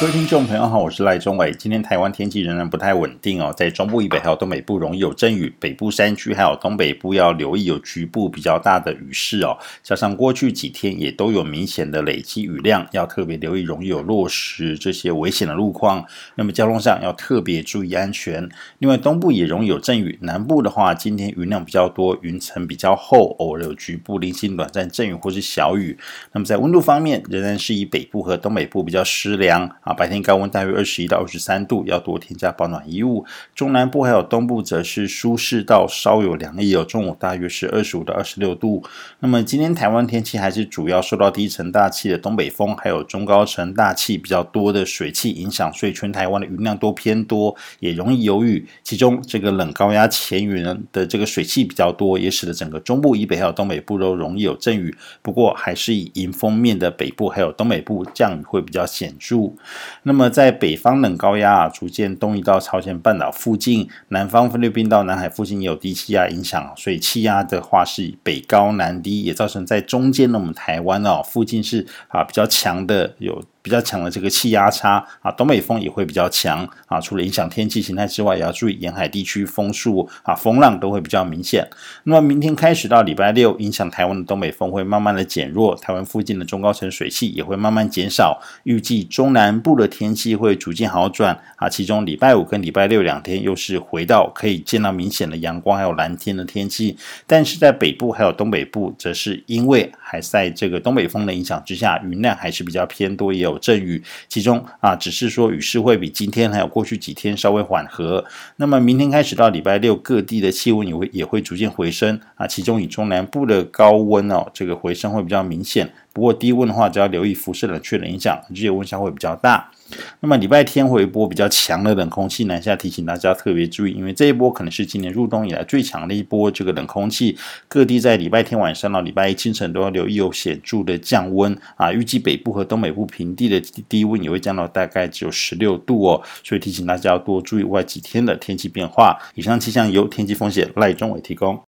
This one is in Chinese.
各位听众朋友好，我是赖中伟。今天台湾天气仍然不太稳定哦，在中部以北还有东北部容易有阵雨，北部山区还有东北部要留意有局部比较大的雨势哦。加上过去几天也都有明显的累积雨量，要特别留意容易有落石这些危险的路况。那么交通上要特别注意安全。另外东部也容易有阵雨，南部的话今天云量比较多，云层比较厚，偶尔有局部零星短暂阵雨或是小雨。那么在温度方面，仍然是以北部和东北部比较湿凉啊，白天高温大约二十一到二十三度，要多添加保暖衣物。中南部还有东部则是舒适到稍有凉意，有中午大约是二十五到二十六度。那么今天台湾天气还是主要受到低层大气的东北风，还有中高层大气比较多的水汽影响，所以全台湾的云量都偏多，也容易有雨。其中这个冷高压前缘的这个水汽比较多，也使得整个中部以北还有东北部都容易有阵雨。不过还是以迎风面的北部还有东北部降雨会比较显著。那么在北方冷高压啊，逐渐东移到朝鲜半岛附近，南方菲律宾到南海附近有低气压影响，所以气压的话是北高南低，也造成在中间的我们台湾哦附近是啊比较强的有。比较强的这个气压差啊，东北风也会比较强啊。除了影响天气形态之外，也要注意沿海地区风速啊、风浪都会比较明显。那么明天开始到礼拜六，影响台湾的东北风会慢慢的减弱，台湾附近的中高层水汽也会慢慢减少。预计中南部的天气会逐渐好转啊。其中礼拜五跟礼拜六两天又是回到可以见到明显的阳光还有蓝天的天气。但是在北部还有东北部，则是因为还在这个东北风的影响之下，云量还是比较偏多，也有阵雨，其中啊，只是说雨势会比今天还有过去几天稍微缓和。那么明天开始到礼拜六，各地的气温也会也会逐渐回升啊。其中以中南部的高温哦，这个回升会比较明显。不过低温的话，只要留意辐射冷却的影响，日夜温差会比较大。那么礼拜天会有一波比较强的冷空气南下，提醒大家特别注意，因为这一波可能是今年入冬以来最强的一波这个冷空气。各地在礼拜天晚上到礼拜一清晨都要留意有显著的降温啊。预计北部和东北部平地的低温也会降到大概只有十六度哦，所以提醒大家要多注意外几天的天气变化。以上气象由天气风险赖中伟提供。